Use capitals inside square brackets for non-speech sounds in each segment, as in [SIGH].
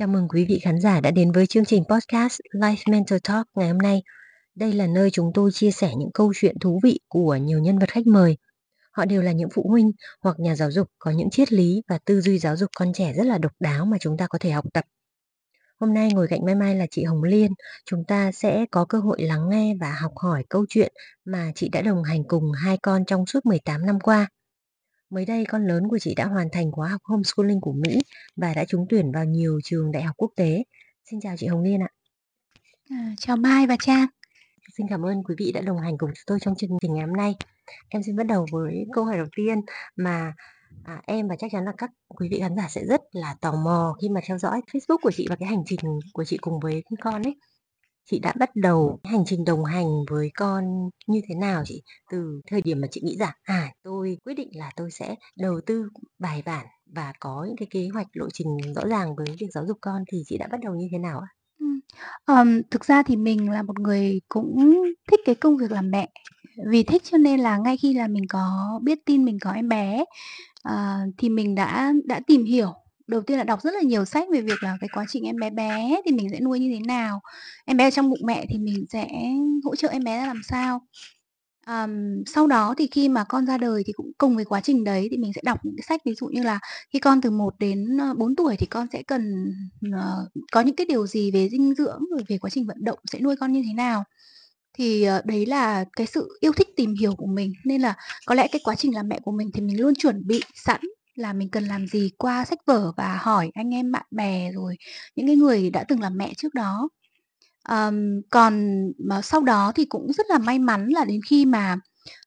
Chào mừng quý vị khán giả đã đến với chương trình podcast Life Mentor Talk ngày hôm nay. Đây là nơi chúng tôi chia sẻ những câu chuyện thú vị của nhiều nhân vật khách mời. Họ đều là những phụ huynh hoặc nhà giáo dục có những triết lý và tư duy giáo dục con trẻ rất là độc đáo mà chúng ta có thể học tập. Hôm nay ngồi cạnh Mai Mai là chị Hồng Liên, chúng ta sẽ có cơ hội lắng nghe và học hỏi câu chuyện mà chị đã đồng hành cùng hai con trong suốt 18 năm qua. Mới đây con lớn của chị đã hoàn thành khóa học homeschooling của Mỹ và đã trúng tuyển vào nhiều trường đại học quốc tế. Xin chào chị Hồng Liên ạ. À, chào Mai và Trang. Xin cảm ơn quý vị đã đồng hành cùng chúng tôi trong chương trình ngày hôm nay. Em xin bắt đầu với câu hỏi đầu tiên mà à, em và chắc chắn là các quý vị khán giả sẽ rất là tò mò khi mà theo dõi Facebook của chị và cái hành trình của chị cùng với con ấy chị đã bắt đầu hành trình đồng hành với con như thế nào chị? Từ thời điểm mà chị nghĩ rằng à tôi quyết định là tôi sẽ đầu tư bài bản và có những cái kế hoạch lộ trình rõ ràng với việc giáo dục con thì chị đã bắt đầu như thế nào ạ? um, thực ra thì mình là một người cũng thích cái công việc làm mẹ. Vì thích cho nên là ngay khi là mình có biết tin mình có em bé, uh, thì mình đã đã tìm hiểu Đầu tiên là đọc rất là nhiều sách về việc là cái quá trình em bé bé thì mình sẽ nuôi như thế nào. Em bé ở trong bụng mẹ thì mình sẽ hỗ trợ em bé ra làm sao. um, sau đó thì khi mà con ra đời thì cũng cùng với quá trình đấy thì mình sẽ đọc những cái sách ví dụ như là khi con từ 1 đến, ờ, 4 tuổi thì con sẽ cần, uh, có những cái điều gì về dinh dưỡng, rồi về quá trình vận động sẽ nuôi con như thế nào. Thì, uh, đấy là cái sự yêu thích tìm hiểu của mình, nên là có lẽ cái quá trình làm mẹ của mình thì mình luôn chuẩn bị sẵn là mình cần làm gì qua sách vở và hỏi anh em bạn bè rồi những cái người đã từng làm mẹ trước đó. Ờm, còn mà sau đó thì cũng rất là may mắn là đến khi mà,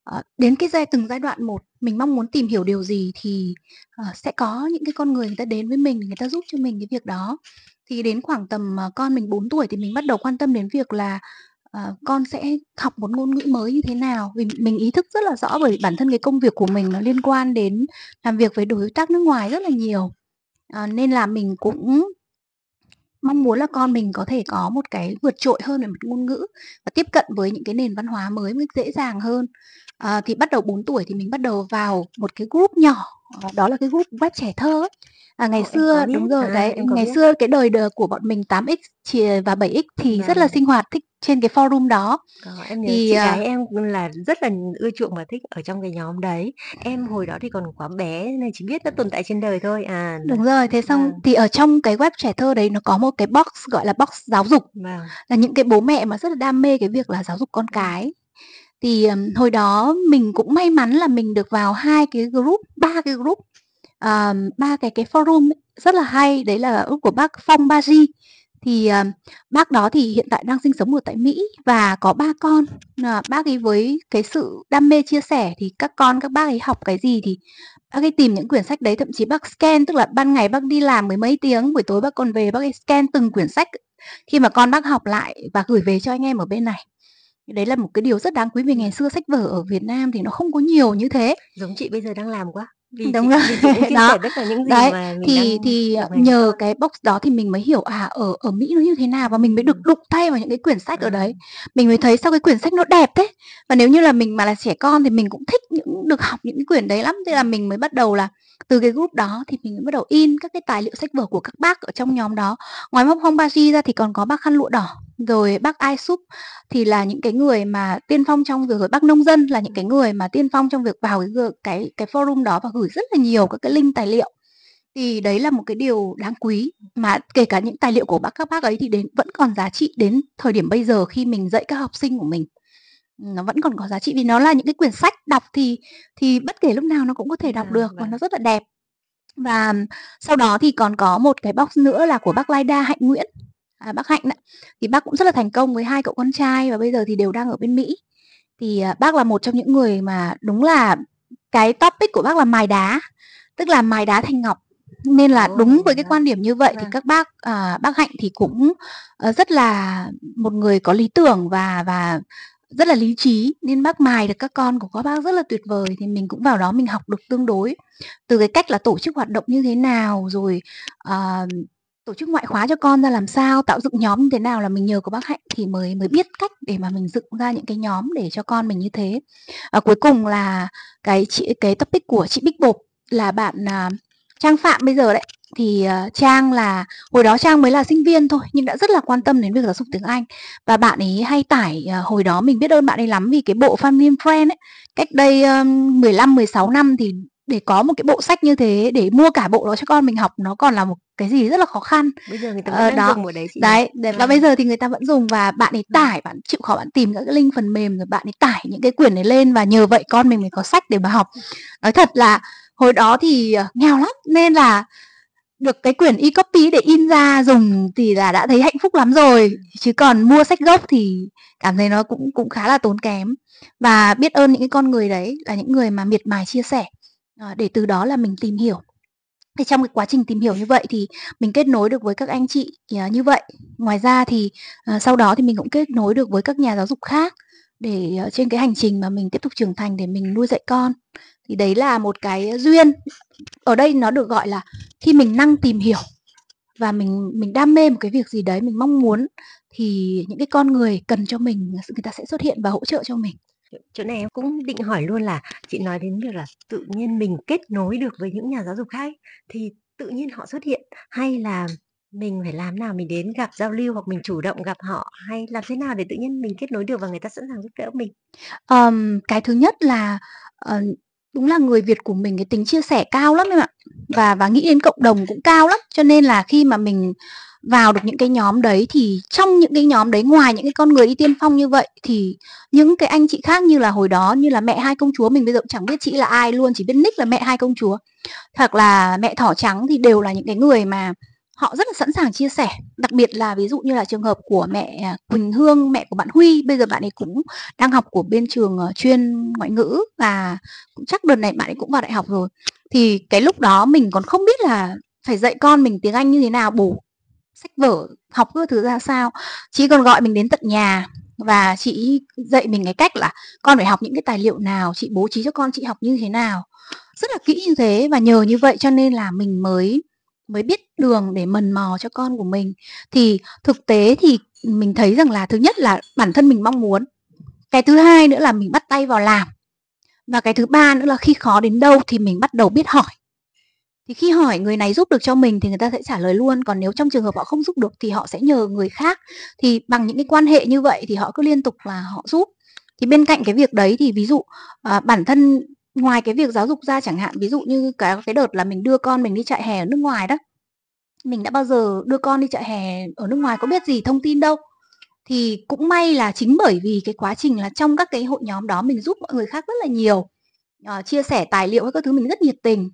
ờ, đến cái giai từng giai đoạn một, mình mong muốn tìm hiểu điều gì thì, ờ, sẽ có những cái con người người ta đến với mình, người ta giúp cho mình cái việc đó. Thì đến khoảng tầm, ờ, con mình 4 tuổi thì mình bắt đầu quan tâm đến việc là Ờ, con sẽ học một ngôn ngữ mới như thế nào. Vì mình ý thức rất là rõ bởi bản thân cái công việc của mình nó liên quan đến làm việc với đối tác nước ngoài rất là nhiều. Ờ, nên là mình cũng mong muốn là con mình có thể có một cái vượt trội hơn về mặt ngôn ngữ và tiếp cận với những cái nền văn hóa mới mới dễ dàng hơn. à, thì bắt đầu 4 tuổi thì mình bắt đầu vào một cái group nhỏ, đó là cái group web trẻ thơ ấy. À, ngày Ồ, em xưa đúng rồi, À, đấy, ngày biết. xưa cái đời đời của bọn mình 8X chìa và 7X thì rất là sinh hoạt thích trên cái forum đó. Có, em nhớ Thì, chị ờ gái em là rất là ưa chuộng và thích ở trong cái nhóm đấy. Em hồi đó thì còn quá bé nên chỉ biết nó tồn tại trên đời thôi. À, Đúng rồi, thế xong vâng. thì ở trong cái web trẻ thơ đấy nó có một cái box gọi là box giáo dục, Vâng. là những cái bố mẹ mà rất là đam mê cái việc là giáo dục con cái. Thì, um, hồi đó mình cũng may mắn là mình được vào hai cái group, ba cái group, ba 3 cái cái forum ấy, rất là hay, đấy là group của bác Phong Ba-di. Thì, ờ, bác đó thì hiện tại đang sinh sống ở tại Mỹ và có ba con, ờ, bác ấy với cái sự đam mê chia sẻ thì các con các bác ấy học cái gì thì bác ấy tìm những quyển sách đấy, thậm chí bác scan, tức là ban ngày bác đi làm mười mấy tiếng, buổi tối bác còn về bác ấy scan từng quyển sách khi mà con bác học lại và gửi về cho anh em ở bên này. Đấy là một cái điều rất đáng quý vì ngày xưa sách vở ở Việt Nam thì nó không có nhiều như thế. Giống chị bây giờ đang làm quá. Vì Đúng chị rồi, vì chị cũng [LAUGHS] chia đó. tất cả những gì Đấy, mà mình thì đang thì, ờ, nhờ con. cái box đó thì mình mới hiểu, à, ở ở Mỹ nó như thế nào và mình mới được đụng tay vào những cái quyển sách ở À. đấy. Mình mới thấy sao cái quyển sách nó đẹp thế. Và nếu như là mình mà là trẻ con thì mình cũng thích những được học những cái quyển đấy lắm. Thế là mình mới bắt đầu là từ cái group đó thì mình bắt đầu in các cái tài liệu sách vở của các bác ở trong nhóm đó. Ngoài bác Hong Ba-di ra thì còn có bác Khăn Lụa Đỏ, rồi bác Ai Súp thì là những cái người mà tiên phong trong việc rồi bác Nông Dân là những cái người mà tiên phong trong việc vào cái cái cái forum đó và gửi rất là nhiều các cái link tài liệu. Thì đấy là một cái điều đáng quý, mà kể cả những tài liệu của bác các bác ấy thì đến vẫn còn giá trị đến thời điểm bây giờ khi mình dạy các học sinh của mình. Nó vẫn còn có giá trị vì nó là những cái quyển sách đọc thì thì bất kể lúc nào nó cũng có thể đọc Vâng, được và vâng. nó rất là đẹp. Và sau đó thì còn có một cái box nữa là của bác Lai Đa Hạnh Nguyễn, à, bác Hạnh ạ. Thì bác cũng rất là thành công với 2 cậu con trai và bây giờ thì đều đang ở bên Mỹ. Thì, à, bác là một trong những người mà đúng là cái topic của bác là mài đá, tức là mài đá thành ngọc. Nên là Ồ, đúng với cái quan điểm như vậy thì Vâng. các bác, à, bác Hạnh thì cũng, ờ, rất là một người có lý tưởng và và rất là lý trí, nên bác mài được các con của các bác rất là tuyệt vời. Thì mình cũng vào đó mình học được tương đối, từ cái cách là tổ chức hoạt động như thế nào, rồi, uh, tổ chức ngoại khóa cho con ra làm sao, tạo dựng nhóm như thế nào là mình nhờ của bác Hạnh thì mới mới biết cách để mà mình dựng ra những cái nhóm để cho con mình như thế. Và cuối cùng là cái chị cái topic của chị Bích bột là bạn, uh, Trang Phạm bây giờ đấy, thì, ờ, Trang là hồi đó Trang mới là sinh viên thôi, nhưng đã rất là quan tâm đến việc giáo dục tiếng Anh. Và bạn ấy hay tải ờ, hồi đó mình biết ơn bạn ấy lắm vì cái bộ Family and Friends ấy, cách đây, ờm, 15-16 năm thì để có một cái bộ sách như thế, để mua cả bộ đó cho con mình học nó còn là một cái gì rất là khó khăn. Bây giờ người ta Ờ, vẫn đang đó, dùng ở đấy chị đấy, đấy, và Vâng. bây giờ thì người ta vẫn dùng và bạn ấy Ừm. tải, bạn chịu khó bạn tìm các cái link phần mềm rồi bạn ấy tải những cái quyển đấy lên và nhờ vậy con mình mới có sách để mà học. Nói thật là hồi đó thì, ờ, nghèo lắm, nên là được cái quyển e-copy để in ra dùng thì là đã thấy hạnh phúc lắm rồi, chứ còn mua sách gốc thì cảm thấy nó cũng cũng khá là tốn kém. Và biết ơn những cái con người đấy là những người mà miệt mài chia sẻ, ờ, để từ đó là mình tìm hiểu. Thì trong cái quá trình tìm hiểu như vậy thì mình kết nối được với các anh chị, ờ, như vậy. Ngoài ra thì, ờ, sau đó thì mình cũng kết nối được với các nhà giáo dục khác để, trên cái hành trình mà mình tiếp tục trưởng thành để mình nuôi dạy con. Thì đấy là một cái duyên. Ở đây nó được gọi là khi mình năng tìm hiểu và mình mình đam mê một cái việc gì đấy, mình mong muốn thì những cái con người cần cho mình, người ta sẽ xuất hiện và hỗ trợ cho mình. Chỗ này em cũng định hỏi luôn là chị nói đến việc là tự nhiên mình kết nối được với những nhà giáo dục khác ấy, thì tự nhiên họ xuất hiện hay là mình phải làm nào mình đến gặp giao lưu hoặc mình chủ động gặp họ, hay làm thế nào để tự nhiên mình kết nối được và người ta sẵn sàng giúp đỡ mình? Ờm, cái thứ nhất là, ờ, đúng là người Việt của mình cái tính chia sẻ cao lắm em ạ, và và nghĩ đến cộng đồng cũng cao lắm. Cho nên là khi mà mình vào được những cái nhóm đấy thì trong những cái nhóm đấy, ngoài những cái con người đi tiên phong như vậy thì những cái anh chị khác như là hồi đó như là mẹ Hai Công Chúa, mình bây giờ cũng chẳng biết chị là ai luôn, chỉ biết nick là mẹ Hai Công Chúa, hoặc là mẹ Thỏ Trắng thì đều là những cái người mà họ rất là sẵn sàng chia sẻ. Đặc biệt là ví dụ như là trường hợp của mẹ, à, Quỳnh Hương, mẹ của bạn Huy, bây giờ bạn ấy cũng đang học của bên trường, ờ, chuyên ngoại ngữ và cũng chắc đợt này bạn ấy cũng vào đại học rồi. Thì cái lúc đó mình còn không biết là phải dạy con mình tiếng Anh như thế nào, bổ sách vở, học các thứ ra sao. Chị còn gọi mình đến tận nhà và chị dạy mình cái cách là con phải học những cái tài liệu nào, chị bố trí cho con chị học như thế nào. Rất là kỹ như thế và nhờ như vậy cho nên là mình mới mới biết đường để mần mò cho con của mình. Thì thực tế thì mình thấy rằng là thứ nhất là bản thân mình mong muốn, cái thứ hai nữa là mình bắt tay vào làm. Và cái thứ ba nữa là khi khó đến đâu thì mình bắt đầu biết hỏi. Thì khi hỏi người này giúp được cho mình thì người ta sẽ trả lời luôn, còn nếu trong trường hợp họ không giúp được thì họ sẽ nhờ người khác. Thì bằng những cái quan hệ như vậy thì họ cứ liên tục là họ giúp. Thì bên cạnh cái việc đấy thì ví dụ, à, bản thân ngoài cái việc giáo dục ra chẳng hạn, ví dụ như cái cái đợt là mình đưa con mình đi trại hè ở nước ngoài đó. Mình đã bao giờ đưa con đi trại hè ở nước ngoài có biết gì thông tin đâu. Thì cũng may là chính bởi vì cái quá trình là trong các cái hội nhóm đó mình giúp mọi người khác rất là nhiều, ờ, chia sẻ tài liệu hay các thứ mình rất nhiệt tình.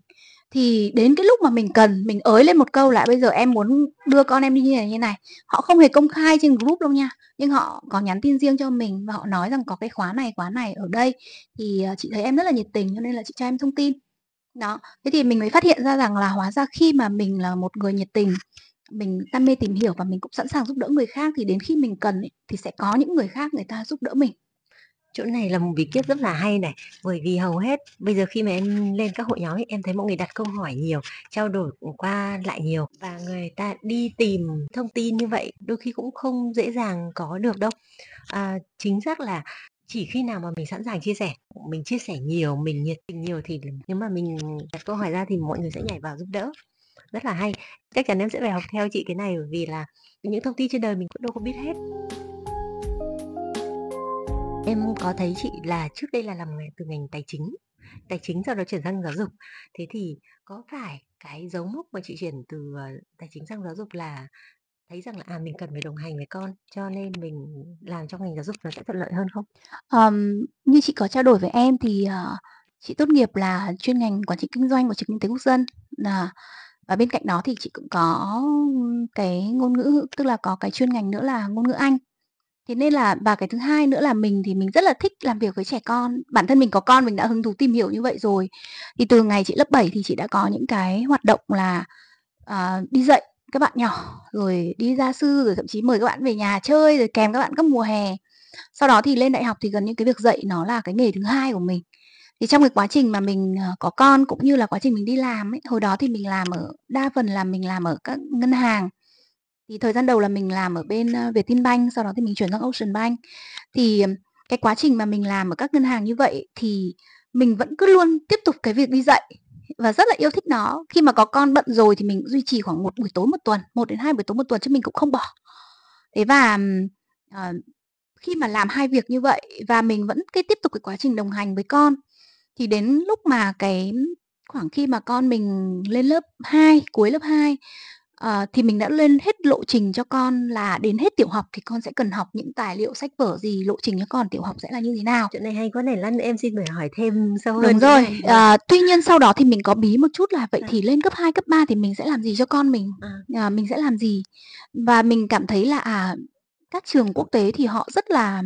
Thì đến cái lúc mà mình cần, mình ới lên một câu là "Bây giờ em muốn đưa con em đi như này, như này." Họ không hề công khai trên group đâu nha, nhưng họ có nhắn tin riêng cho mình và họ nói rằng có cái khóa này, khóa này ở đây thì, ờ, "Chị thấy em rất là nhiệt tình cho nên là chị cho em thông tin." Đó, thế thì mình mới phát hiện ra rằng là hóa ra khi mà mình là một người nhiệt tình, mình đam mê tìm hiểu và mình cũng sẵn sàng giúp đỡ người khác thì đến khi mình cần ấy, thì sẽ có những người khác người ta giúp đỡ mình. Chỗ này là một bí kíp rất là hay này, bởi vì hầu hết bây giờ khi mà em lên các hội nhóm ấy, em thấy mọi người đặt câu hỏi nhiều, trao đổi qua lại nhiều và người ta đi tìm thông tin như vậy đôi khi cũng không dễ dàng có được đâu. À, chính xác là chỉ khi nào mà mình sẵn sàng chia sẻ, mình chia sẻ nhiều, mình nhiệt tình nhiều thì nếu mà mình đặt câu hỏi ra thì mọi người sẽ nhảy vào giúp đỡ. Rất là hay. Chắc chắn em sẽ phải học theo chị cái này bởi vì là những thông tin trên đời mình cũng đâu có biết hết. Em có thấy chị là trước đây là làm nghề từ ngành tài chính, tài chính sau đó chuyển sang giáo dục. Thế thì có phải cái dấu mốc mà chị chuyển từ, ờ, tài chính sang giáo dục là thấy rằng là, à, mình cần phải đồng hành với con, cho nên mình làm trong ngành giáo dục nó sẽ thuận lợi hơn không? Ờm, như chị có trao đổi với em thì, ờ, chị tốt nghiệp là chuyên ngành quản trị kinh doanh của trường kinh tế quốc dân, là và bên cạnh đó thì chị cũng có cái ngôn ngữ, tức là có cái chuyên ngành nữa là ngôn ngữ Anh. Thế nên là và cái thứ hai nữa là mình thì mình rất là thích làm việc với trẻ con. Bản thân mình có con mình đã hứng thú tìm hiểu như vậy rồi. Thì từ ngày chị lớp 7 thì chị đã có những cái hoạt động là, ờ, đi dạy các bạn nhỏ, rồi đi gia sư, rồi thậm chí mời các bạn về nhà chơi, rồi kèm các bạn các mùa hè. Sau đó thì lên đại học thì gần như cái việc dạy nó là cái nghề thứ hai của mình. Thì trong cái quá trình mà mình, à, có con cũng như là quá trình mình đi làm ấy, hồi đó thì mình làm ở đa phần là mình làm ở các ngân hàng. Thì thời gian đầu là mình làm ở bên, ờ, ơ, Vietinbank, sau đó thì mình chuyển sang Ocean Bank. Thì, cái quá trình mà mình làm ở các ngân hàng như vậy thì mình vẫn cứ luôn tiếp tục cái việc đi dạy. và rất là yêu thích nó. Khi mà có con bận rồi thì mình duy trì khoảng một buổi tối một tuần, một đến hai buổi tối một tuần chứ mình cũng không bỏ. Thế và, uh, khi mà làm hai việc như vậy và mình vẫn cái tiếp tục cái quá trình đồng hành với con, thì đến lúc mà cái khoảng khi mà con mình lên lớp 2, cuối lớp 2, ờ, thì mình đã lên hết lộ trình cho con là đến hết tiểu học thì con sẽ cần học những tài liệu, sách vở gì, lộ trình cho con tiểu học sẽ là như thế nào. Chuyện này hay quá này, nữa em xin phải hỏi thêm sâu hơn Đúng rồi, này. ờ, tuy nhiên sau đó thì mình có bí một chút là vậy À. thì lên cấp 2, cấp 3 thì mình sẽ làm gì cho con mình, À. ờ, mình sẽ làm gì? Và mình cảm thấy là, à, các trường quốc tế thì họ rất là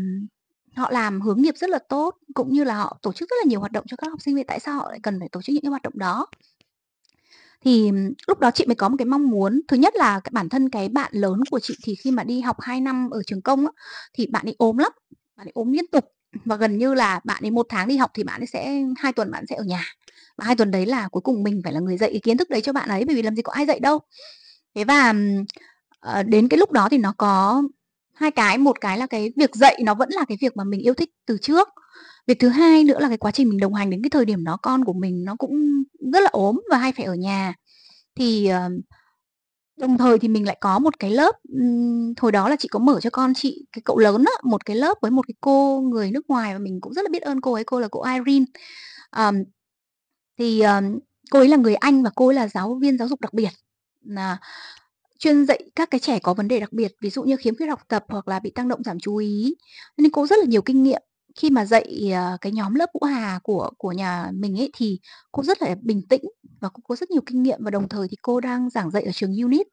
họ làm hướng nghiệp rất là tốt, cũng như là họ tổ chức rất là nhiều hoạt động cho các học sinh, vậy tại sao họ lại cần phải tổ chức những cái hoạt động đó? Thì lúc đó chị mới có một cái mong muốn, thứ nhất là cái bản thân cái bạn lớn của chị thì khi mà đi học 2 năm ở trường công á, thì bạn ấy ốm lắm, bạn ấy ốm liên tục và gần như là bạn ấy một tháng đi học thì bạn ấy sẽ hai tuần bạn sẽ ở nhà. Và hai tuần đấy là cuối cùng mình phải là người dạy cái kiến thức đấy cho bạn ấy, bởi vì làm gì có ai dạy đâu. Thế và, ờ, đến cái lúc đó thì nó có hai cái, một cái là cái việc dạy nó vẫn là cái việc mà mình yêu thích từ trước. Việc thứ hai nữa là cái quá trình mình đồng hành đến cái thời điểm đó con của mình nó cũng rất là ốm và hay phải ở nhà. Thì, ờ, đồng thời thì mình lại có một cái lớp, ừm, hồi đó là chị có mở cho con chị, cái cậu lớn á, một cái lớp với một cái cô người nước ngoài và mình cũng rất là biết ơn cô ấy, cô là cô Irene. um, thì, um, cô ấy là người Anh và cô ấy là giáo viên giáo dục đặc biệt, là chuyên dạy các cái trẻ có vấn đề đặc biệt, ví dụ như khiếm khuyết học tập hoặc là bị tăng động giảm chú ý. Nên cô rất là nhiều kinh nghiệm. Khi mà dạy, ờ, cái nhóm lớp Vũ Hà của của nhà mình ấy thì cô rất là bình tĩnh và cô có rất nhiều kinh nghiệm và đồng thời thì cô đang giảng dạy ở trường UNIT.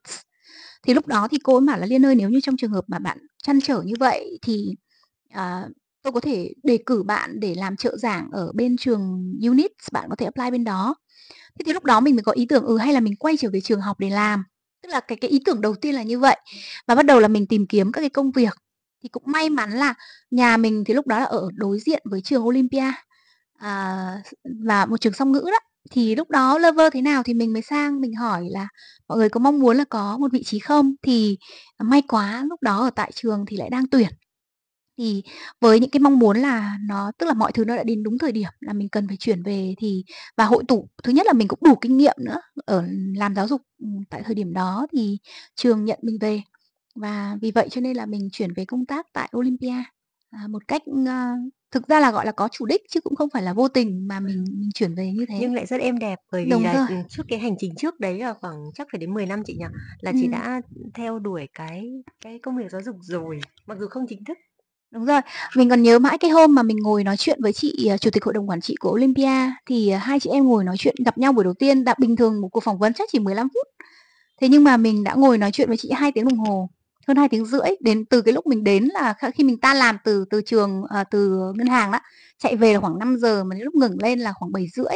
Thì lúc đó thì cô ấy bảo là "Liên ơi, nếu như trong trường hợp mà bạn trăn trở như vậy thì, à, tôi có thể đề cử bạn để làm trợ giảng ở bên trường UNIT, bạn có thể apply bên đó." Thế thì lúc đó mình mới có ý tưởng, ừ, hay là mình quay trở về trường học để làm. Tức là cái cái ý tưởng đầu tiên là như vậy. Và bắt đầu là mình tìm kiếm các cái công việc. Thì cũng may mắn là nhà mình thì lúc đó là ở đối diện với trường Olympia, à, và một trường song ngữ đó. Thì lúc đó level thế nào thì mình mới sang mình hỏi là "Mọi người có mong muốn là có một vị trí không?" Thì, may quá lúc đó ở tại trường thì lại đang tuyển. Thì với những cái mong muốn là nó tức là mọi thứ nó đã đến đúng thời điểm là mình cần phải chuyển về thì và hội tụ thứ nhất là mình cũng đủ kinh nghiệm nữa, ở làm giáo dục, ừ, tại thời điểm đó thì trường nhận mình về. Và vì vậy cho nên là mình chuyển về công tác tại Olympia, à, một cách, ơ, thực ra là, gọi là, có chủ đích chứ cũng không phải là vô tình mà mình mình chuyển về như thế. Nhưng lại rất êm đẹp, bởi vì Đúng là, rồi. ừm, suốt cái hành trình trước đấy là khoảng chắc phải đến 10 năm chị nhỉ? Là chị Ừm. đã theo đuổi cái cái công việc giáo dục rồi, mặc dù không chính thức. Đúng rồi. Mình còn nhớ mãi cái hôm mà mình ngồi nói chuyện với chị, ờ, chủ tịch hội đồng quản trị của Olympia thì, ờ, hai chị em ngồi nói chuyện gặp nhau buổi đầu tiên, đặng bình thường một cuộc phỏng vấn chắc chỉ 15 phút. Thế nhưng mà mình đã ngồi nói chuyện với chị 2 tiếng đồng hồ, hơn 2 tiếng rưỡi, đến từ cái lúc mình đến là kh khi mình tan làm từ từ trường ờ, từ ngân hàng á, chạy về là khoảng 5 giờ mà đến lúc ngẩng lên là khoảng 7 rưỡi.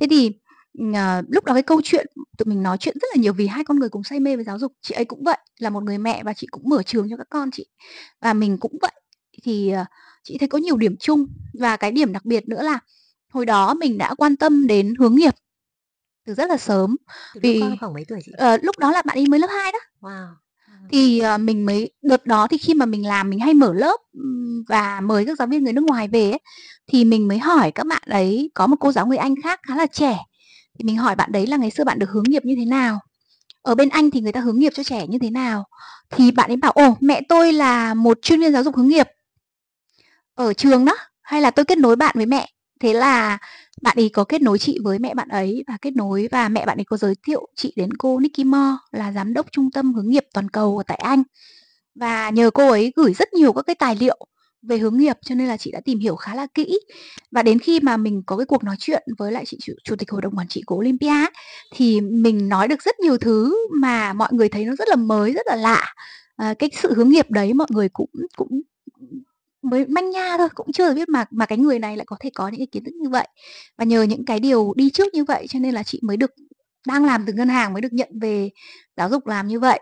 Thế thì, ờ, lúc đó cái câu chuyện tụi mình nói chuyện rất là nhiều vì hai con người cùng say mê với giáo dục. Chị ấy cũng vậy, là một người mẹ và chị cũng mở trường cho các con chị. Và mình cũng vậy. Thì, ờ, chị thấy có nhiều điểm chung và cái điểm đặc biệt nữa là hồi đó mình đã quan tâm đến hướng nghiệp từ rất là sớm. Từ Vì con khoảng mấy tuổi chị? ờ, lúc đó là bạn ấy mới lớp 2 đó. Wow! Thì, ờ, mình mới đợt đó thì khi mà mình làm mình hay mở lớp, và mời các giáo viên người nước ngoài về ấy, thì mình mới hỏi các bạn ấy có một cô giáo người Anh khác khá là trẻ, thì mình hỏi bạn đấy là ngày xưa bạn được hướng nghiệp như thế nào? Ở bên Anh thì người ta hướng nghiệp cho trẻ như thế nào? Thì bạn ấy bảo: "Ồ, mẹ tôi là một chuyên viên giáo dục hướng nghiệp ở trường đó, hay là tôi kết nối bạn với mẹ." Thế là bạn ấy có kết nối chị với mẹ bạn ấy và kết nối và mẹ bạn ấy có giới thiệu chị đến cô Nikki Moore là giám đốc trung tâm hướng nghiệp toàn cầu ở tại Anh. Và nhờ cô ấy gửi rất nhiều các cái tài liệu về hướng nghiệp cho nên là chị đã tìm hiểu khá là kỹ. Và đến khi mà mình có cái cuộc nói chuyện với lại chị chủ chủ tịch hội đồng quản trị của Olympia thì mình nói được rất nhiều thứ mà mọi người thấy nó rất là mới, rất là lạ. à, cái sự hướng nghiệp đấy mọi người cũng cũng mới manh nha thôi, cũng chưa biết mà mà cái người này lại có thể có những cái kiến thức như vậy. Và nhờ những cái điều đi trước như vậy cho nên là chị mới được đang làm từ ngân hàng mới được nhận về giáo dục làm như vậy.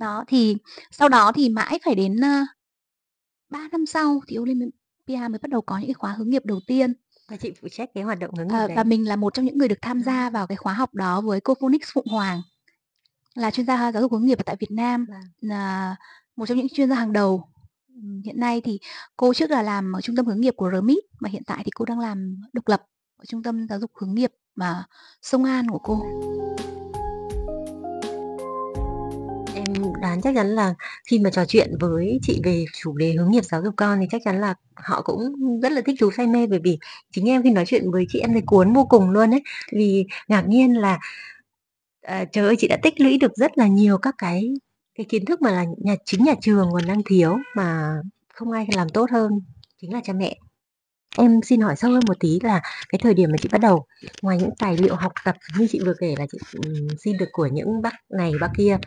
Đó, thì sau đó thì mãi phải đến, ơ, 3 năm sau thì Olympia mới bắt đầu có những cái khóa hướng nghiệp đầu tiên. Và chị phụ trách cái hoạt động hướng nghiệp đấy. và mình là một trong những người được tham À. gia vào cái khóa học đó với cô Phoenix Phụng Hoàng, là chuyên gia giáo dục hướng nghiệp ở tại Việt Nam, Vâng. nà một trong những chuyên gia hàng đầu. Hiện nay thì cô trước là làm ở trung tâm hướng nghiệp của RMIT mà hiện tại thì cô đang làm độc lập ở trung tâm giáo dục hướng nghiệp mà sông An của cô? Em đoán chắc chắn là khi mà trò chuyện với chị về chủ đề hướng nghiệp giáo dục con thì chắc chắn là họ cũng rất là thích thú say mê bởi vì chính em khi nói chuyện với chị em thấy cuốn vô cùng luôn ấy. Vì ngạc nhiên là à, trời ơi chị đã tích lũy được rất là nhiều các cái cái kiến thức mà là nhà chính nhà trường còn đang thiếu mà không ai làm tốt hơn chính là cha mẹ. Em xin hỏi sâu hơn một tí là cái thời điểm mà chị bắt đầu, ngoài những tài liệu học tập như chị vừa kể là chị ừ, xin được của những bác này bác kia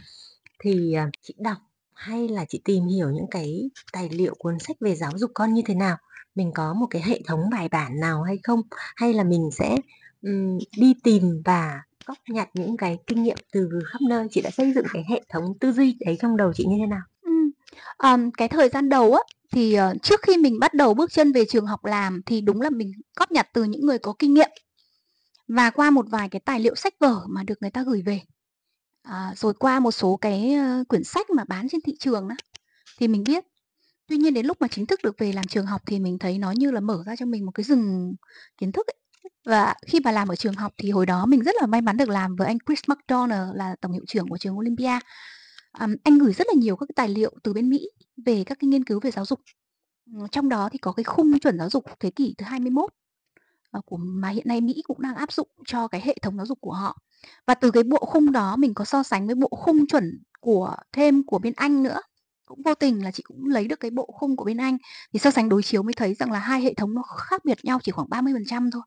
thì à, chị đọc hay là chị tìm hiểu những cái tài liệu cuốn sách về giáo dục con như thế nào? Mình có một cái hệ thống bài bản nào hay không? Hay là mình sẽ um, đi tìm và góp nhặt những cái kinh nghiệm từ khắp nơi? Chị đã xây dựng cái hệ thống tư duy đấy trong đầu chị như thế nào? ừ. um, cái thời gian đầu á, thì, uh, trước khi mình bắt đầu bước chân về trường học làm thì đúng là mình góp nhặt từ những người có kinh nghiệm. Và qua một vài cái tài liệu sách vở mà được người ta gửi về. À, rồi qua một số cái, uh, quyển sách mà bán trên thị trường á, thì mình biết. Tuy nhiên đến lúc mà chính thức được về làm trường học thì mình thấy nó như là mở ra cho mình một cái rừng kiến thức ấy. Và khi mà làm ở trường học thì hồi đó mình rất là may mắn được làm với anh Chris McDonald là tổng hiệu trưởng của trường Olympia. Ừm, anh gửi rất là nhiều các cái tài liệu từ bên Mỹ về các cái nghiên cứu về giáo dục. Ừm, trong đó thì có cái khung chuẩn giáo dục thế kỷ thứ 21, ờ, của mà hiện nay Mỹ cũng đang áp dụng cho cái hệ thống giáo dục của họ. Và từ cái bộ khung đó mình có so sánh với bộ khung chuẩn của thêm của bên Anh nữa. Cũng vô tình là chị cũng lấy được cái bộ khung của bên Anh, thì so sánh đối chiếu mới thấy rằng là hai hệ thống nó khác biệt nhau chỉ khoảng 30% thôi.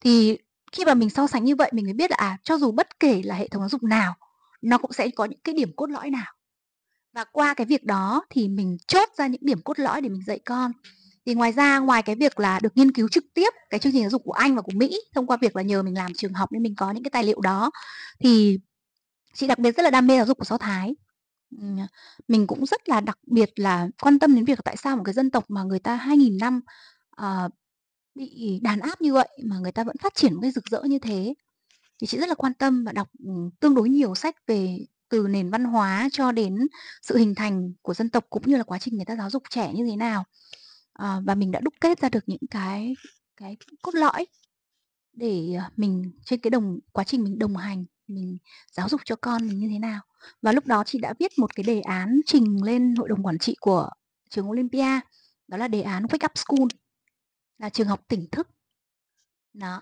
Thì khi mà mình so sánh như vậy mình mới biết là, à, cho dù bất kể là hệ thống giáo dục nào, nó cũng sẽ có những cái điểm cốt lõi nào. Và qua cái việc đó thì mình chốt ra những điểm cốt lõi để mình dạy con. Thì ngoài ra, ngoài cái việc là được nghiên cứu trực tiếp cái chương trình giáo dục của Anh và của Mỹ, thông qua việc là nhờ mình làm trường học nên mình có những cái tài liệu đó, thì chị đặc biệt rất là đam mê giáo dục của Do Thái. Mình cũng rất là đặc biệt là quan tâm đến việc tại sao một cái dân tộc mà người ta 2.000 năm, uh, bị đàn áp như vậy mà người ta vẫn phát triển một cái rực rỡ như thế. Thì chị rất là quan tâm và đọc, ừ, tương đối nhiều sách về từ nền văn hóa cho đến sự hình thành của dân tộc, cũng như là quá trình người ta giáo dục trẻ như thế nào. à, và mình đã đúc kết ra được những cái cái cốt lõi để, à, mình trên cái đồng quá trình mình đồng hành, mình giáo dục cho con mình như thế nào. Và lúc đó chị đã viết một cái đề án trình lên hội đồng quản trị của trường Olympia, đó là đề án Wake Up School, là trường học tỉnh thức. Đó.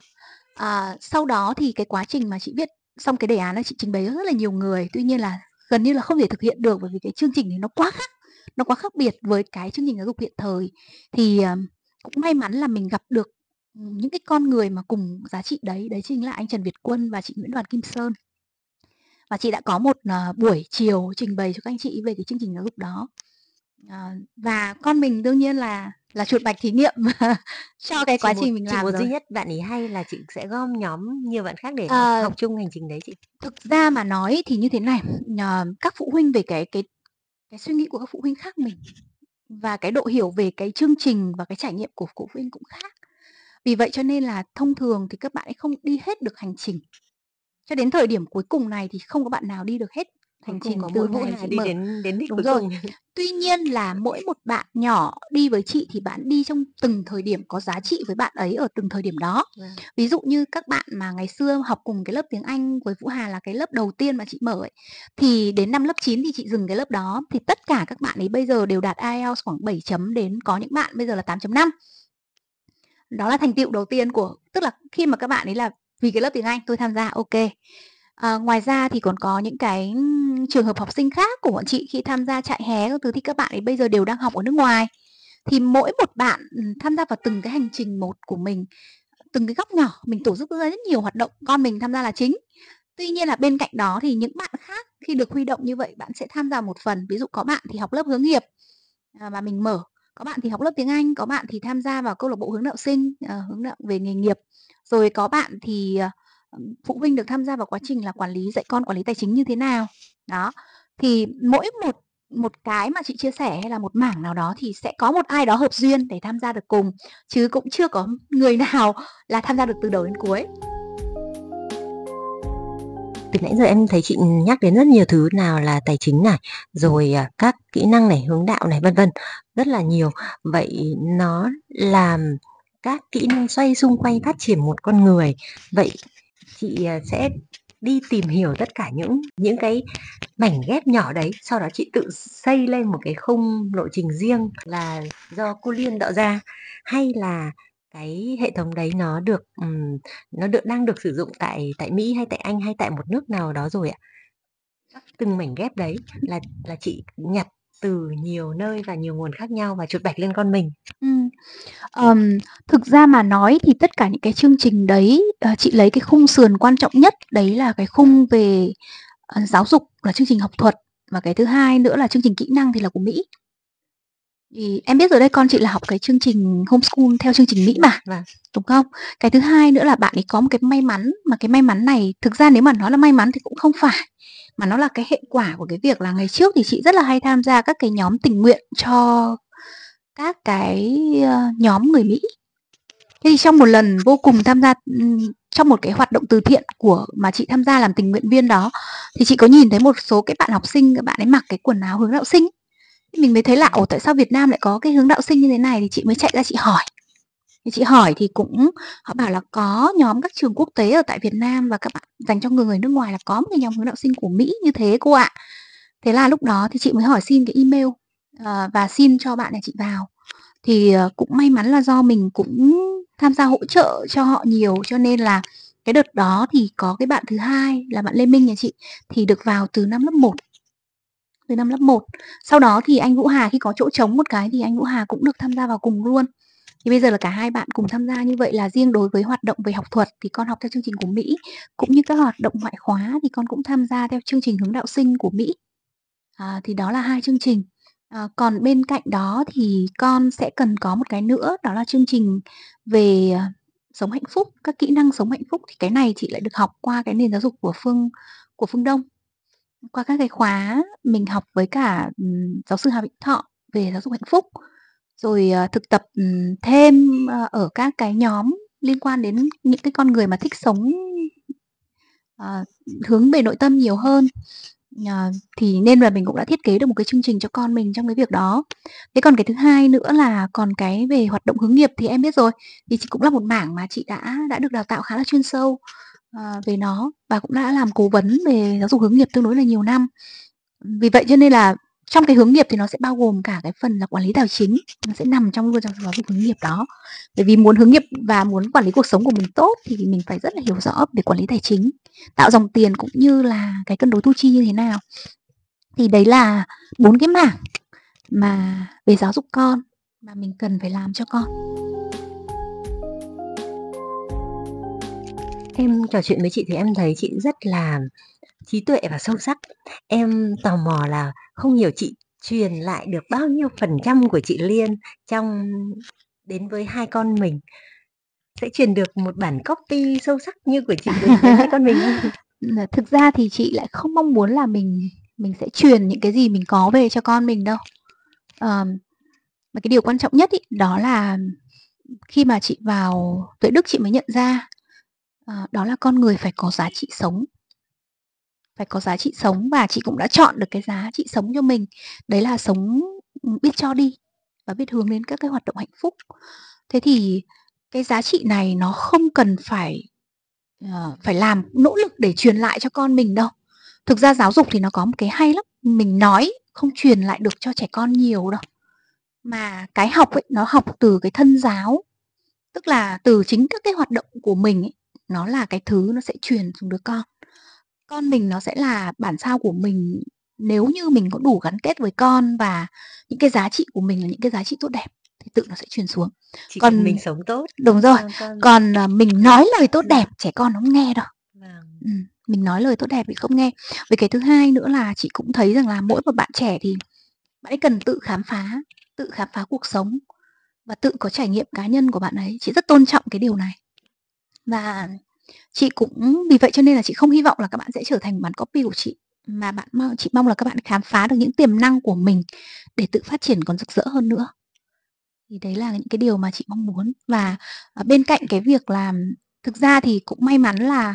À, sau đó thì cái quá trình mà chị viết xong cái đề án là chị trình bày rất là nhiều người, tuy nhiên là gần như là không thể thực hiện được bởi vì cái chương trình này nó quá khác, nó quá khác biệt với cái chương trình giáo dục hiện thời. Thì, ờ, cũng may mắn là mình gặp được, ừ, những cái con người mà cùng giá trị đấy, đấy chính là anh Trần Việt Quân và chị Nguyễn Đoàn Kim Sơn. Và chị đã có một, ờ, buổi chiều trình bày cho các anh chị về cái chương trình giáo dục đó. Ờ, và con mình đương nhiên là là chuột bạch thí nghiệm [LAUGHS] cho cái quá trình mình chỉ làm một rồi. duy nhất bạn ấy hay là chị sẽ gom nhóm nhiều bạn khác để học Ờ. học chung hành trình đấy chị? Thực ra mà nói thì như thế này, ờ, các phụ huynh về cái cái cái suy nghĩ của các phụ huynh khác mình, và cái độ hiểu về cái chương trình và cái trải nghiệm của của phụ huynh cũng khác. Vì vậy cho nên là thông thường thì các bạn ấy không đi hết được hành trình. Cho đến thời điểm cuối cùng này thì không có bạn nào đi được hết hành trình từ Vũ chị đi mở. đến đến đích Đúng rồi. cùng. [LAUGHS] Tuy nhiên là mỗi một bạn nhỏ đi với chị thì bạn đi trong từng thời điểm có giá trị với bạn ấy ở từng thời điểm đó. Vâng. Ví dụ như các bạn mà ngày xưa học cùng cái lớp tiếng Anh với Vũ Hà là cái lớp đầu tiên mà chị mở ấy, thì đến năm lớp 9 thì chị dừng cái lớp đó, thì tất cả các bạn ấy bây giờ đều đạt IELTS khoảng 7 chấm đến có những bạn bây giờ là 8.5. Đó là thành tựu đầu tiên của tức là khi mà các bạn ấy là vì cái lớp tiếng Anh tôi tham gia, ô À, ngoài ra thì còn có những cái, trường hợp học sinh khác của bọn chị khi tham gia trại hè các thứ thì các bạn ấy bây giờ đều đang học ở nước ngoài. Thì mỗi một bạn, tham gia vào từng cái hành trình một của mình, từng cái góc nhỏ, mình tổ chức ra rất nhiều hoạt động, con mình tham gia là chính. Tuy nhiên là bên cạnh đó thì những bạn khác khi được huy động như vậy bạn sẽ tham gia một phần, ví dụ có bạn thì học lớp hướng nghiệp, à, mà mình mở, có bạn thì học lớp tiếng Anh, có bạn thì tham gia vào câu lạc bộ hướng đạo sinh, ờ, hướng đạo về nghề nghiệp. Rồi có bạn thì, ờ, ừm, phụ huynh được tham gia vào quá trình là quản lý dạy con quản lý tài chính như thế nào. Đó, thì mỗi một một cái mà chị chia sẻ hay là một mảng nào đó thì sẽ có một ai đó hợp duyên để tham gia được cùng, chứ cũng chưa có người nào là tham gia được từ đầu đến cuối. Từ nãy giờ em thấy chị nhắc đến rất nhiều thứ, nào là tài chính này, rồi, à, các kỹ năng này, hướng đạo này, vân vân, rất là nhiều. Vậy nó làm các kỹ năng xoay xung quanh phát triển một con người. Vậy chị à, sẽ đi tìm hiểu tất cả những những cái mảnh ghép nhỏ đấy sau đó chị tự xây lên một cái khung lộ trình riêng là do cô liên tạo ra hay là cái hệ thống đấy nó được um, nó được đang được sử dụng tại tại Mỹ hay tại Anh hay tại một nước nào đó rồi ạ. Từng mảnh ghép đấy là là chị nhặt từ nhiều nơi và nhiều nguồn khác nhau và chụp bạch lên con mình. Ừm. Ờm, thực ra mà nói thì tất cả những cái chương trình đấy, ờ, chị lấy cái khung sườn quan trọng nhất đấy là cái khung về, ờ, giáo dục là chương trình học thuật và cái thứ hai nữa là chương trình kỹ năng thì là của Mỹ. Thì em biết rồi đây, con chị là học cái chương trình homeschool theo chương trình Mỹ mà, Vâng. đúng không? Cái thứ hai nữa là bạn ấy có một cái may mắn, mà cái may mắn này thực ra nếu mà nói là may mắn thì cũng không phải, mà nó là cái hệ quả của cái việc là ngày trước thì chị rất là hay tham gia các cái nhóm tình nguyện cho các cái, ơ, nhóm người Mỹ. Thế thì trong một lần vô cùng tham gia, ừm, trong một cái hoạt động từ thiện của mà chị tham gia làm tình nguyện viên đó, thì chị có nhìn thấy một số cái bạn học sinh, các bạn ấy mặc cái quần áo hướng đạo sinh. Mình mới thấy là, ồ, tại sao Việt Nam lại có cái hướng đạo sinh như thế này thì chị mới chạy ra chị hỏi. Thì chị hỏi thì cũng họ bảo là có nhóm các trường quốc tế ở tại Việt Nam và các bạn dành cho người người nước ngoài là có một cái nhóm hướng đạo sinh của Mỹ như thế cô ạ. Thế là lúc đó thì chị mới hỏi xin cái email, uh, và xin cho bạn này chị vào. Thì, uh, cũng may mắn là do mình cũng tham gia hỗ trợ cho họ nhiều, cho nên là cái đợt đó thì có cái bạn thứ hai là bạn Lê Minh nhà chị thì được vào từ năm lớp 1. Từ năm lớp 1. Sau đó thì anh Vũ Hà khi có chỗ trống một cái thì anh Vũ Hà cũng được tham gia vào cùng luôn. Thì bây giờ là cả hai bạn cùng tham gia như vậy là riêng đối với hoạt động về học thuật thì con học theo chương trình của Mỹ, cũng như các hoạt động ngoại khóa thì con cũng tham gia theo chương trình hướng đạo sinh của Mỹ. À, thì đó là hai chương trình. à, còn bên cạnh đó thì con sẽ cần có một cái nữa đó là chương trình về, à, sống hạnh phúc, các kỹ năng sống hạnh phúc thì cái này chị lại được học qua cái nền giáo dục của phương của phương Đông. Qua các cái khóa mình học với cả, ừm, giáo sư Hà Vĩnh Thọ về giáo dục hạnh phúc, rồi, ờ, thực tập, ừm, thêm, ờ, ở các cái nhóm liên quan đến những cái con người mà thích sống ờ, hướng về nội tâm nhiều hơn. Ờ, thì nên là mình cũng đã thiết kế được một cái chương trình cho con mình trong cái việc đó. Thế còn cái thứ hai nữa là còn cái về hoạt động hướng nghiệp thì em biết rồi, thì chị cũng là một mảng mà chị đã đã được đào tạo khá là chuyên sâu, À, về nó và cũng đã làm cố vấn về giáo dục hướng nghiệp tương đối là nhiều năm. Vì vậy cho nên là trong cái hướng nghiệp thì nó sẽ bao gồm cả cái phần là quản lý tài chính, nó sẽ nằm trong luôn trong giáo dục hướng nghiệp đó. Bởi vì muốn hướng nghiệp và muốn quản lý cuộc sống của mình tốt thì mình phải rất là hiểu rõ về quản lý tài chính, tạo dòng tiền cũng như là cái cân đối thu chi như thế nào. Thì đấy là bốn cái mảng mà về giáo dục con mà mình cần phải làm cho con. Em trò chuyện với chị thì em thấy chị rất là trí tuệ và sâu sắc. Em tò mò là không hiểu chị truyền lại được bao nhiêu phần trăm của chị Liên trong đến với hai con mình? Sẽ truyền được một bản copy sâu sắc như của chị đến với hai con mình không? [LAUGHS] Thực ra thì chị lại không mong muốn là mình mình sẽ truyền những cái gì mình có về cho con mình đâu. Ờm, mà cái điều quan trọng nhất ý, đó là khi mà chị vào Tuệ Đức chị mới nhận ra, Ờ, đó là con người phải có giá trị sống. Phải có giá trị sống và chị cũng đã chọn được cái giá trị sống cho mình, đấy là sống, ừ, biết cho đi và biết hướng đến các cái hoạt động hạnh phúc. Thế thì cái giá trị này nó không cần phải, uh, phải làm nỗ lực để truyền lại cho con mình đâu. Thực ra giáo dục thì nó có một cái hay lắm, mình nói không truyền lại được cho trẻ con nhiều đâu. Mà cái học ấy, nó học từ cái thân giáo, tức là từ chính các cái hoạt động của mình ấy, nó là cái thứ nó sẽ truyền xuống đứa con. Con mình nó sẽ là bản sao của mình nếu như mình có đủ gắn kết với con và những cái giá trị của mình là những cái giá trị tốt đẹp thì tự nó sẽ truyền xuống. Chỉ Còn mình sống tốt. đúng rồi, Con con còn, ờ, mình nói lời tốt đẹp trẻ con nó không nghe đâu. Vâng. Ừm, mình nói lời tốt đẹp thì không nghe. Với cái thứ hai nữa là chị cũng thấy rằng là mỗi một bạn trẻ thì bạn ấy cần tự khám phá, tự khám phá cuộc sống và tự có trải nghiệm cá nhân của bạn ấy. Chị rất tôn trọng cái điều này. Và chị cũng vì vậy cho nên là chị không hy vọng là các bạn sẽ trở thành bản copy của chị, mà bạn chị mong là các bạn khám phá được những tiềm năng của mình để tự phát triển còn rực rỡ hơn nữa. Thì đấy là những cái điều mà chị mong muốn. Và, ờ, bên cạnh cái việc làm thực ra thì cũng may mắn là,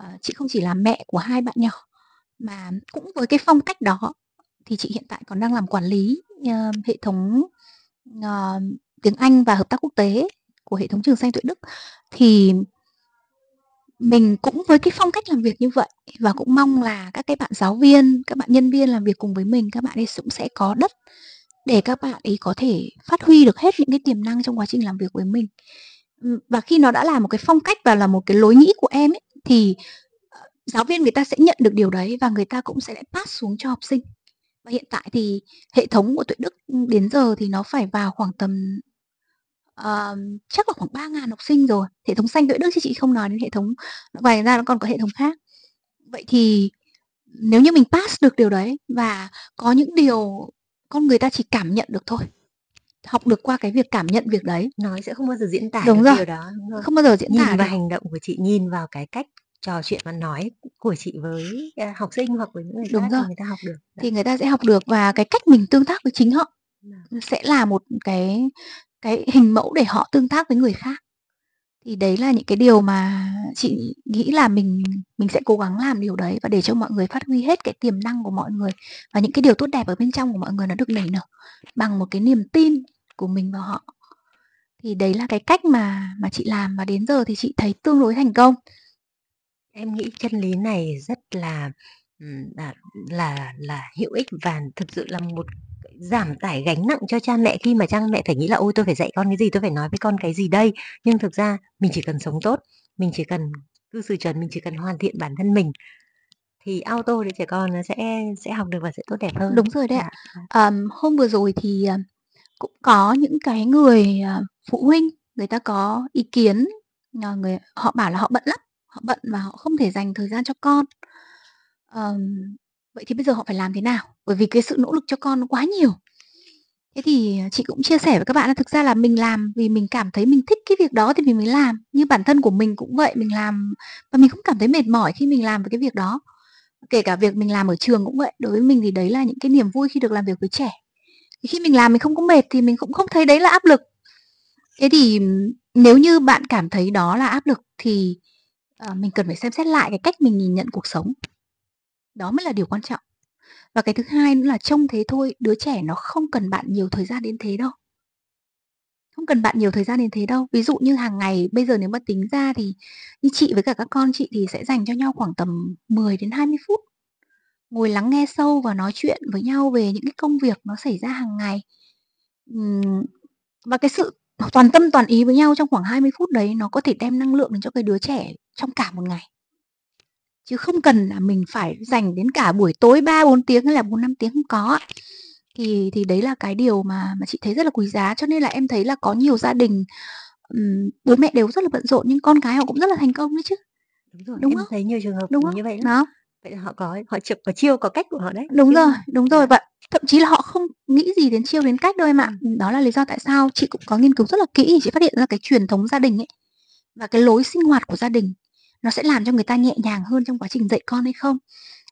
uh, chị không chỉ là mẹ của hai bạn nhỏ, mà cũng với cái phong cách đó thì chị hiện tại còn đang làm quản lý, uh, hệ thống, uh, tiếng Anh và hợp tác quốc tế của hệ thống Trường Xanh Tuệ Đức. Thì mình cũng với cái phong cách làm việc như vậy và cũng mong là các cái bạn giáo viên, các bạn nhân viên làm việc cùng với mình, các bạn ấy cũng sẽ có đất để các bạn ấy có thể phát huy được hết những cái tiềm năng trong quá trình làm việc với mình. và khi nó đã là một cái phong cách và là một cái lối nghĩ của em ấy, thì ờ, giáo viên người ta sẽ nhận được điều đấy và người ta cũng sẽ pass xuống cho học sinh. Và hiện tại thì hệ thống của Tuệ Đức đến giờ thì nó phải vào khoảng tầm Chắc là khoảng 3.000 học sinh rồi. Hệ thống xanh Tuệ Đức chứ chị không nói đến hệ thống ngoài ra nó còn có hệ thống khác. Vậy thì nếu như mình pass được điều đấy và có những điều con người ta chỉ cảm nhận được thôi. Học được qua cái việc cảm nhận việc đấy. Nói sẽ không bao giờ diễn tả Đúng được rồi. điều đó, đúng rồi. Không bao giờ diễn Nhìn tả vào được. hành động của chị, nhìn vào cái cách trò chuyện và nói của chị với, à, học sinh hoặc với những người Đúng khác rồi. thì người ta học được. Dạ. Thì người ta sẽ học được và cái cách mình tương tác với chính họ Vâng. sẽ là một cái cái hình mẫu để họ tương tác với người khác. Thì đấy là những cái điều mà chị nghĩ là mình mình sẽ cố gắng làm điều đấy và để cho mọi người phát huy hết cái tiềm năng của mọi người và những cái điều tốt đẹp ở bên trong của mọi người nó được nảy nở bằng một cái niềm tin của mình vào họ. Thì đấy là cái cách mà mà chị làm và đến giờ thì chị thấy tương đối thành công. Em nghĩ chân lý này rất là, là là là hữu ích và thực sự là một giảm tải gánh nặng cho cha mẹ khi mà cha mẹ phải nghĩ là "Ôi, tôi phải dạy con cái gì, tôi phải nói với con cái gì đây?" Nhưng thực ra mình chỉ cần sống tốt, mình chỉ cần cư xử chuẩn, mình chỉ cần hoàn thiện bản thân mình thì auto đứa trẻ con nó sẽ sẽ học được và sẽ tốt đẹp hơn. Đúng rồi đấy ạ. dạ. Ờm, hôm vừa rồi thì, ờ, cũng có những cái người, ờ, phụ huynh người ta có ý kiến, ờ, người họ bảo là họ bận lắm, họ bận và họ không thể dành thời gian cho con. Ờm, vậy thì bây giờ họ phải làm thế nào? Bởi vì cái sự nỗ lực cho con nó quá nhiều. Thế thì, à, chị cũng chia sẻ với các bạn là thực ra là mình làm vì mình cảm thấy mình thích cái việc đó thì mình mới làm. Như bản thân của mình cũng vậy, mình làm và mình không cảm thấy mệt mỏi khi mình làm với cái việc đó. Kể cả việc mình làm ở trường cũng vậy, đối với mình thì đấy là những cái niềm vui khi được làm việc với trẻ. Thì khi mình làm mình không có mệt thì mình cũng không thấy đấy là áp lực. Thế thì nếu như bạn cảm thấy đó là áp lực thì, uh, mình cần phải xem xét lại cái cách mình nhìn nhận cuộc sống. Đó mới là điều quan trọng. Và cái thứ hai nữa là trông thế thôi, đứa trẻ nó không cần bạn nhiều thời gian đến thế đâu. Không cần bạn nhiều thời gian đến thế đâu. Ví dụ như hàng ngày bây giờ nếu mà tính ra thì như chị với cả các con chị thì sẽ dành cho nhau khoảng tầm 10 đến 20 phút. Ngồi lắng nghe sâu và nói chuyện với nhau về những cái công việc nó xảy ra hàng ngày. Và cái sự toàn tâm toàn ý với nhau trong khoảng 20 phút đấy nó có thể đem năng lượng đến cho cái đứa trẻ trong cả một ngày. Chứ không cần là mình phải dành đến cả buổi tối 3, 4 tiếng hay là 4, 5 tiếng, không có. Thì thì đấy là cái điều mà mà chị thấy rất là quý giá, cho nên là em thấy là có nhiều gia đình, ừm, bố mẹ đều rất là bận rộn nhưng con cái họ cũng rất là thành công đấy chứ. Đúng rồi, Đúng em không? thấy nhiều trường hợp Đúng không? như vậy lắm. Đó. Vậy là họ có họ ch có chiêu có cách của họ đấy. Đúng rồi, đúng rồi dạ. và thậm chí là họ không nghĩ gì đến chiêu đến cách đâu em ạ. Ừm, đó là lý do tại sao chị cũng có nghiên cứu rất là kỹ thì chị phát hiện ra cái truyền thống gia đình ấy, và cái lối sinh hoạt của gia đình nó sẽ làm cho người ta nhẹ nhàng hơn trong quá trình dạy con hay không.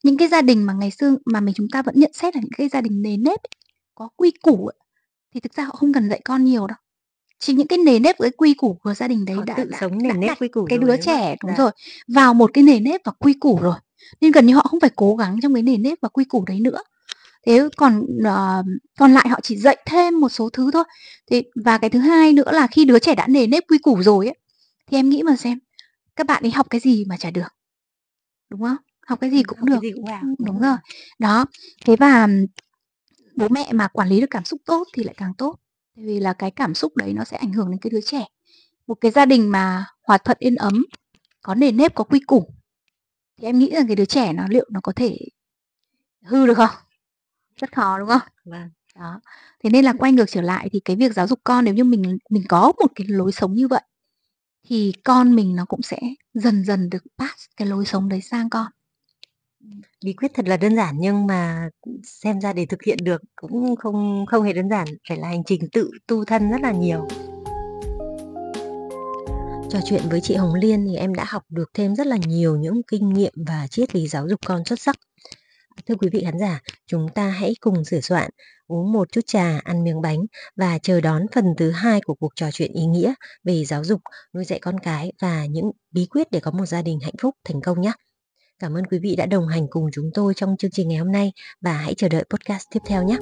Những cái gia đình mà ngày xưa mà mình chúng ta vẫn nhận xét là những cái gia đình nề nếp ấy, có quy củ ấy, thì thực ra họ không cần dạy con nhiều đâu. Chính những cái nề nếp với quy củ của gia đình đấy Họ đã tự đã sống nền nếp quy củ cái đứa đúng trẻ đúng Dạ. rồi, vào một cái nề nếp và quy củ rồi, nên gần như họ không phải cố gắng trong cái nề nếp và quy củ đấy nữa. Thế còn, ờ, còn lại họ chỉ dạy thêm một số thứ thôi. Thế và cái thứ hai nữa là khi đứa trẻ đã nề nếp quy củ rồi ấy, thì em nghĩ mà xem, các bạn ấy học cái gì mà chả được. Đúng không? Học cái gì cũng học được. gì cũng Ừm, đúng rồi. Đó, thế và bố mẹ mà quản lý được cảm xúc tốt thì lại càng tốt, tại vì là cái cảm xúc đấy nó sẽ ảnh hưởng đến cái đứa trẻ. Một cái gia đình mà hòa thuận, yên ấm, có nề nếp, có quy củ thì em nghĩ rằng cái đứa trẻ nó liệu nó có thể hư được không? Rất khó, đúng không? Vâng. Đó, thế nên là quay ngược trở lại thì cái việc giáo dục con nếu như mình mình có một cái lối sống như vậy, thì con mình nó cũng sẽ dần dần được pass cái lối sống đấy sang con. Bí quyết thật là đơn giản nhưng mà, xem ra để thực hiện được cũng không không hề đơn giản, phải là hành trình tự tu thân rất là nhiều. Trò chuyện với chị Hồng Liên thì em đã học được thêm rất là nhiều những kinh nghiệm và triết lý giáo dục con xuất sắc. Thưa quý vị khán giả, chúng ta hãy cùng sửa soạn, uống một chút trà, ăn miếng bánh và chờ đón phần thứ hai của cuộc trò chuyện ý nghĩa về giáo dục, nuôi dạy con cái và những bí quyết để có một gia đình hạnh phúc, thành công nhé. Cảm ơn quý vị đã đồng hành cùng chúng tôi trong chương trình ngày hôm nay và hãy chờ đợi podcast tiếp theo nhé.